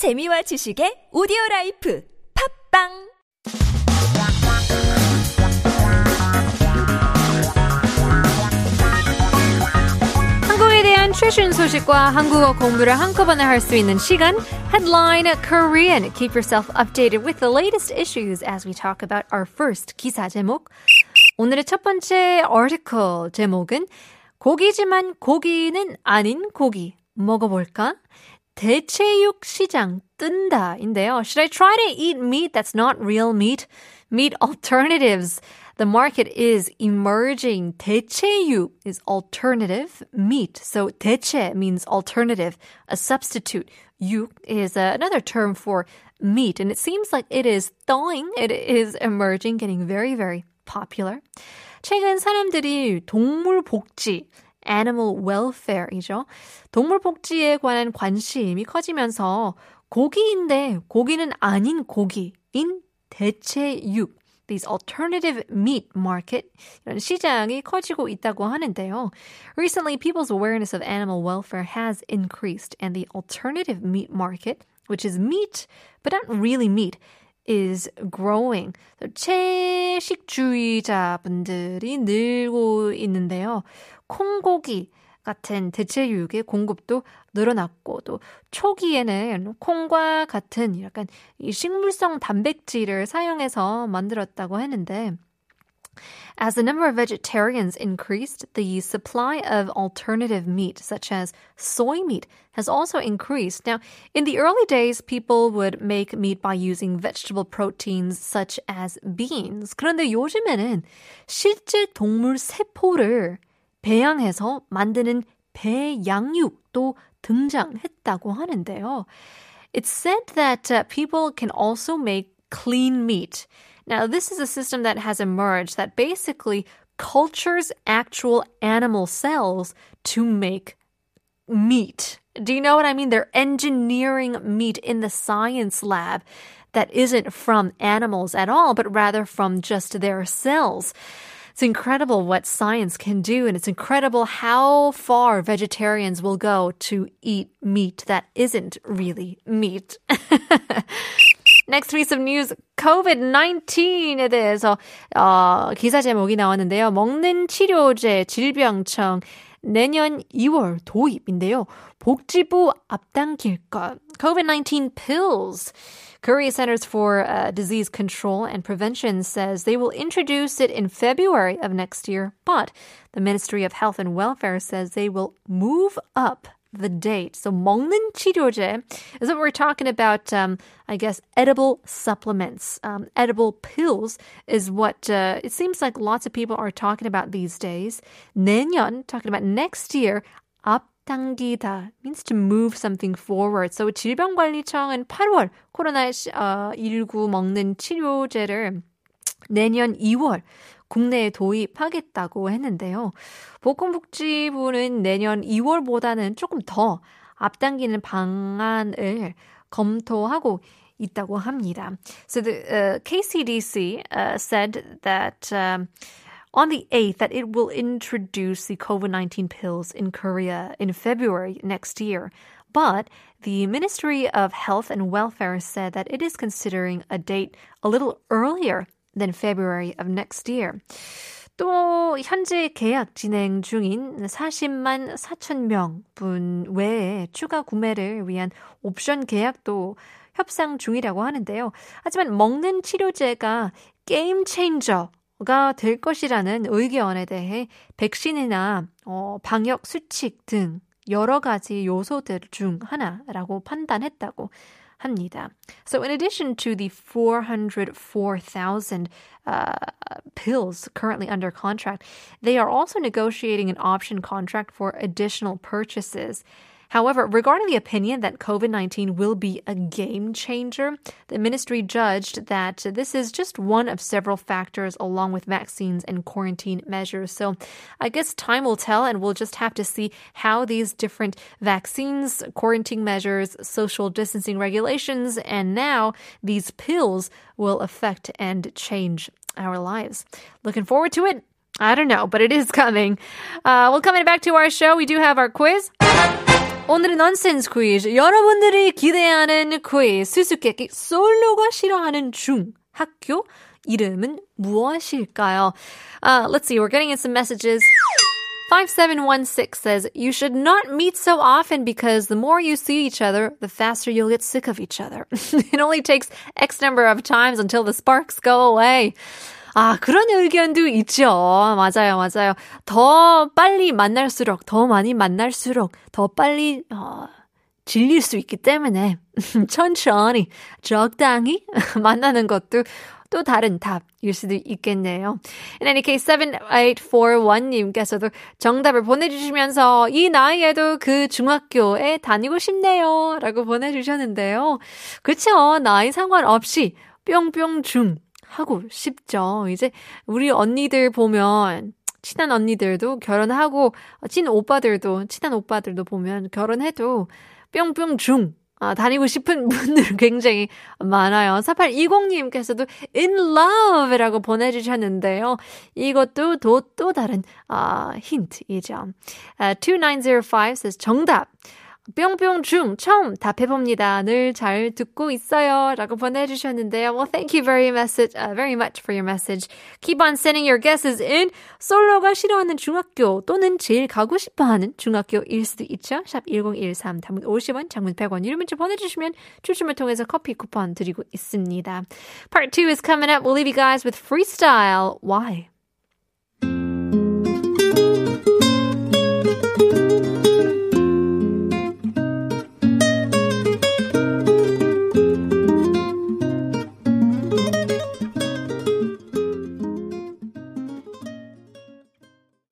재미와 지식의 오디오 라이프 팝빵 한국에 대한 최신 소식과 한국어 공부를 한꺼번에 할 수 있는 시간 Headline Korean. Keep yourself updated with the latest issues as we talk about our first 기사 제목. 오늘의 첫 번째 article 제목은 고기지만 고기는 아닌 고기 먹어볼까? 대체육 시장 뜬다인데요. Should I try to eat meat that's not real meat? Meat alternatives. The market is emerging. 대체육 is alternative meat. So 대체 means alternative, a substitute. 육 is uh, another term for meat. And it seems like it is thawing. It is emerging, getting very, very popular. 최근 사람들이 동물 복지, animal welfare이죠. 동물 복지에 관한 관심이 커지면서 고기인데 고기는 아닌 고기인 대체육 these alternative meat market 이런 시장이 커지고 있다고 하는데요. Recently, people's awareness of animal welfare has increased, and the alternative meat market, which is meat but not really meat, is growing. 채식주의자분들이 늘고 있는데요. 콩고기 같은 대체육의 공급도 늘어났고 또 초기에는 콩과 같은 약간 이 식물성 단백질을 사용해서 만들었다고 했는데 As the number of vegetarians increased, the supply of alternative meat, such as soy meat, has also increased. Now, in the early days, people would make meat by using vegetable proteins such as beans. 그런데 요즘에는 실제 동물 세포를 배양해서 만드는 배양육도 등장했다고 하는데요. It's said that uh, people can also make clean meat. Now, this is a system that has emerged that basically cultures actual animal cells to make meat. Do you know what I mean? They're engineering meat in the science lab that isn't from animals at all, but rather from just their cells. It's incredible what science can do, and it's incredible how far vegetarians will go to eat meat that isn't really meat. Next piece of news, COVID-19에 대해서 어, 기사 제목이 나왔는데요. 먹는 치료제 질병청 내년 2월 도입인데요. 복지부 앞당길 것. COVID-19 pills. Korea Centers for uh, Disease Control and Prevention says they will introduce it in February of next year, but the Ministry of Health and Welfare says they will move up the date. So 먹는 치료제 is what we're talking about. Um, I guess edible supplements, um, edible pills is what uh, it seems like lots of people are talking about these days. 내년 talking about next year. 앞당기다 means to move something forward. So 질병관리청은 8월 코로나19 먹는 치료제를 내년 2월 국내에 도입하겠다고 했는데요. 보건복지부는 내년 2월보다는 조금 더 앞당기는 방안을 검토하고 있다고 합니다. So the uh, KCDC uh, said that um, on the 8th that it will introduce the COVID-19 pills in Korea in February next year. But the Ministry of Health and Welfare said that it is considering a date a little earlier than February of next year. 또 현재 계약 진행 중인 40만 4천 명분 외에 추가 구매를 위한 옵션 계약도 협상 중이라고 하는데요. 하지만 먹는 치료제가 게임 체인저 가 될 것이라는 의견에 대해 백신이나 어, 방역 수칙 등 여러 가지 요소들 중 하나라고 판단했다고 합니다. So in addition to the 404,000 uh, pills currently under contract, they are also negotiating an option contract for additional purchases. However, regarding the opinion that COVID 19 will be a game changer, the ministry judged that this is just one of several factors along with vaccines and quarantine measures. So I guess time will tell, and we'll just have to see how these different vaccines, quarantine measures, social distancing regulations, and now these pills will affect and change our lives. Looking forward to it. I don't know, but it is coming. Uh, well, coming back to our show, we do have our quiz. 오늘의 넌센스 퀴즈. 여러분들이 기대하는 퀴즈. 수수께끼 솔로가 싫어하는 중 학교 이름은 무엇일까요? Uh, let's see. We're getting in some messages. 5716 says, You should not meet so often because the more you see each other, the faster you'll get sick of each other. it only takes X number of times until the sparks go away. 아, 그런 의견도 있죠. 맞아요, 맞아요. 더 빨리 만날수록, 더 많이 만날수록, 더 빨리, 어, 질릴 수 있기 때문에, 천천히, 적당히 만나는 것도 또 다른 답일 수도 있겠네요. In any case, 7841님께서도 정답을 보내주시면서 이 나이에도 그 중학교에 다니고 싶네요. 라고 보내주셨는데요. 그쵸. 나이 상관없이 뿅뿅 중 하고 싶죠. 이제 우리 언니들 보면 친한 언니들도 결혼하고 친 오빠들도 친한 오빠들도 보면 결혼해도 뿅뿅 중 아, 다니고 싶은 분들 굉장히 많아요. 4820님께서도 in love라고 보내주셨는데요. 이것도 또, 또 다른, 아, 힌트이죠. 아, 2905 says 정답. 뿅뿅 중 처음 답해봅니다. 늘 잘 듣고 있어요. 라고 보내주셨는데요. Well, thank you very, message, uh, very much for your message. Keep on sending your guesses in. 솔로가 싫어하는 중학교 또는 제일 가고 싶어하는 중학교일 수도 있죠. 샵 1013, 단문 50원, 장문 100원. 이름 문자 보내주시면 추첨을 통해서 커피 쿠폰 드리고 있습니다. Part 2 is coming up. We'll leave you guys with freestyle. Why?